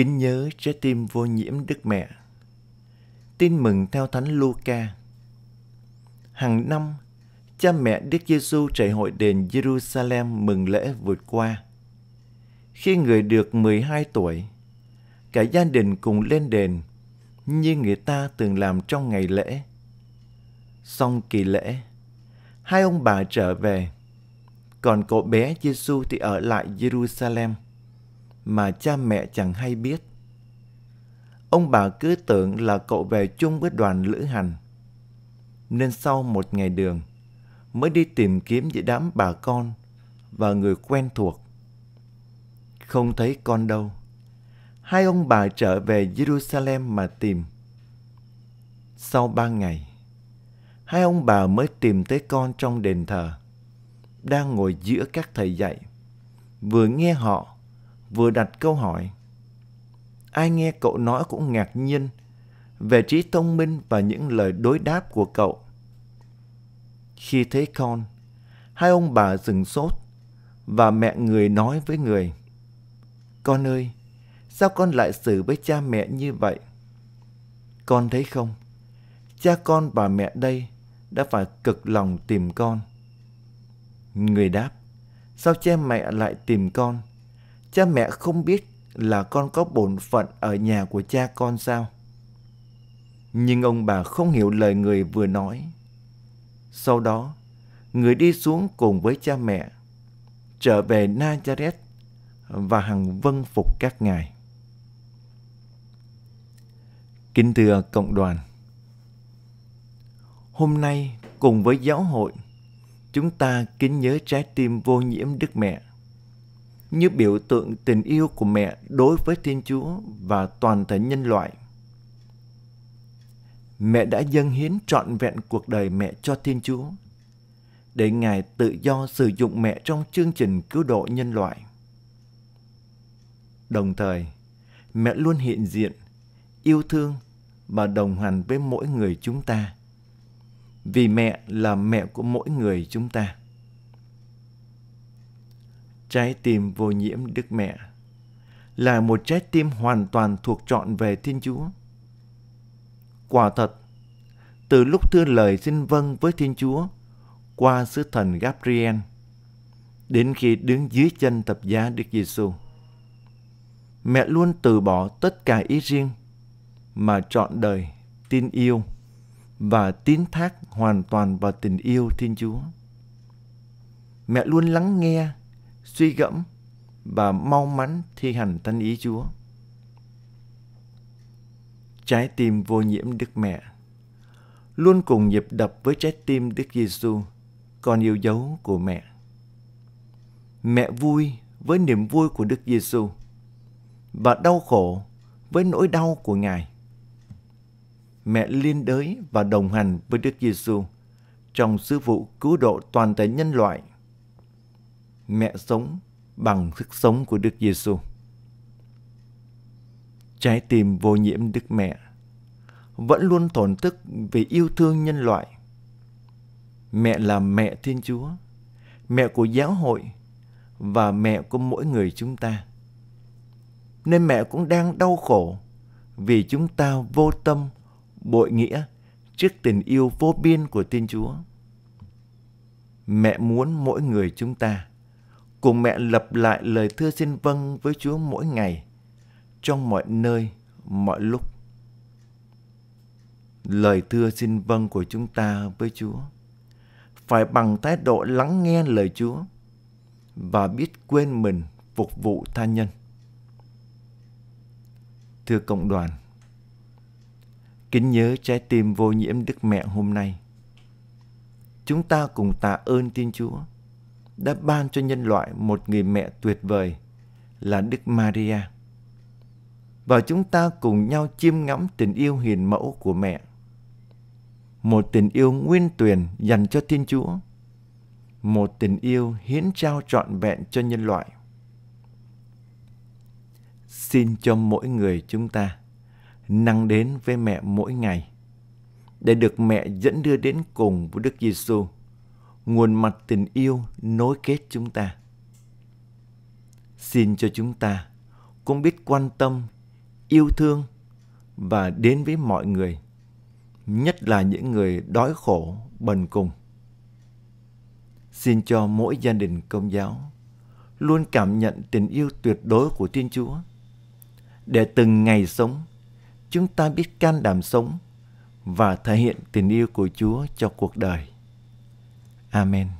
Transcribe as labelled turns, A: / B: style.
A: Kính nhớ trái tim vô nhiễm Đức Mẹ. Tin mừng theo Thánh Luca. Hàng năm, cha mẹ Đức Giêsu chạy hội đền Jerusalem mừng lễ vượt qua. Khi người được 12 tuổi, cả gia đình cùng lên đền như người ta từng làm trong ngày lễ. Xong kỳ lễ, hai ông bà trở về, còn cậu bé Giêsu thì ở lại Jerusalem mà cha mẹ chẳng hay biết. Ông bà cứ tưởng là cậu về chung với đoàn lữ hành. Nên sau một ngày đường, mới đi tìm kiếm giữa đám bà con và người quen thuộc. Không thấy con đâu. Hai ông bà trở về Jerusalem mà tìm. Sau ba ngày, hai ông bà mới tìm tới con trong đền thờ, đang ngồi giữa các thầy dạy, vừa nghe họ vừa đặt câu hỏi. Ai nghe cậu nói cũng ngạc nhiên về trí thông minh và những lời đối đáp của cậu. Khi thấy con, hai ông bà dừng sốt và mẹ người nói với người. Con ơi, sao con lại xử với cha mẹ như vậy? Con thấy không, cha con và mẹ đây đã phải cực lòng tìm con. Người đáp, sao cha mẹ lại tìm con? Cha mẹ không biết là con có bổn phận ở nhà của cha con sao? Nhưng ông bà không hiểu lời người vừa nói. Sau đó, người đi xuống cùng với cha mẹ, trở về Nazareth và hằng vâng phục các ngài. Kính thưa cộng đoàn, hôm nay cùng với giáo hội, chúng ta kính nhớ trái tim vô nhiễm Đức Mẹ như biểu tượng tình yêu của mẹ đối với Thiên Chúa và toàn thể nhân loại. Mẹ đã dâng hiến trọn vẹn cuộc đời mẹ cho Thiên Chúa để Ngài tự do sử dụng mẹ trong chương trình cứu độ nhân loại. Đồng thời, mẹ luôn hiện diện, yêu thương và đồng hành với mỗi người chúng ta. Vì mẹ là mẹ của mỗi người chúng ta trái tim vô nhiễm Đức Mẹ là một trái tim hoàn toàn thuộc trọn về Thiên Chúa. Quả thật, từ lúc thưa lời xin vâng với Thiên Chúa qua sứ thần Gabriel đến khi đứng dưới chân tập giá Đức Giêsu, mẹ luôn từ bỏ tất cả ý riêng mà chọn đời tin yêu và tín thác hoàn toàn vào tình yêu Thiên Chúa. Mẹ luôn lắng nghe suy gẫm và mau mắn thi hành thánh ý Chúa. Trái tim vô nhiễm Đức Mẹ luôn cùng nhịp đập với trái tim Đức Giêsu, con yêu dấu của mẹ. Mẹ vui với niềm vui của Đức Giêsu và đau khổ với nỗi đau của Ngài. Mẹ liên đới và đồng hành với Đức Giêsu trong sứ vụ cứu độ toàn thể nhân loại mẹ sống bằng sức sống của Đức Giêsu. Trái tim vô nhiễm Đức Mẹ vẫn luôn thổn thức vì yêu thương nhân loại. Mẹ là mẹ Thiên Chúa, mẹ của giáo hội và mẹ của mỗi người chúng ta. Nên mẹ cũng đang đau khổ vì chúng ta vô tâm, bội nghĩa trước tình yêu vô biên của Thiên Chúa. Mẹ muốn mỗi người chúng ta cùng mẹ lập lại lời thưa xin vâng với Chúa mỗi ngày, trong mọi nơi, mọi lúc. Lời thưa xin vâng của chúng ta với Chúa phải bằng thái độ lắng nghe lời Chúa và biết quên mình phục vụ tha nhân. Thưa cộng đoàn, kính nhớ trái tim vô nhiễm Đức Mẹ hôm nay. Chúng ta cùng tạ ơn Thiên Chúa đã ban cho nhân loại một người mẹ tuyệt vời là Đức Maria. Và chúng ta cùng nhau chiêm ngắm tình yêu hiền mẫu của mẹ. Một tình yêu nguyên tuyền dành cho Thiên Chúa. Một tình yêu hiến trao trọn vẹn cho nhân loại. Xin cho mỗi người chúng ta năng đến với mẹ mỗi ngày để được mẹ dẫn đưa đến cùng với Đức Giêsu nguồn mạch tình yêu nối kết chúng ta. Xin cho chúng ta cũng biết quan tâm, yêu thương và đến với mọi người, nhất là những người đói khổ, bần cùng. Xin cho mỗi gia đình công giáo luôn cảm nhận tình yêu tuyệt đối của Thiên Chúa. Để từng ngày sống, chúng ta biết can đảm sống và thể hiện tình yêu của Chúa cho cuộc đời. Amin.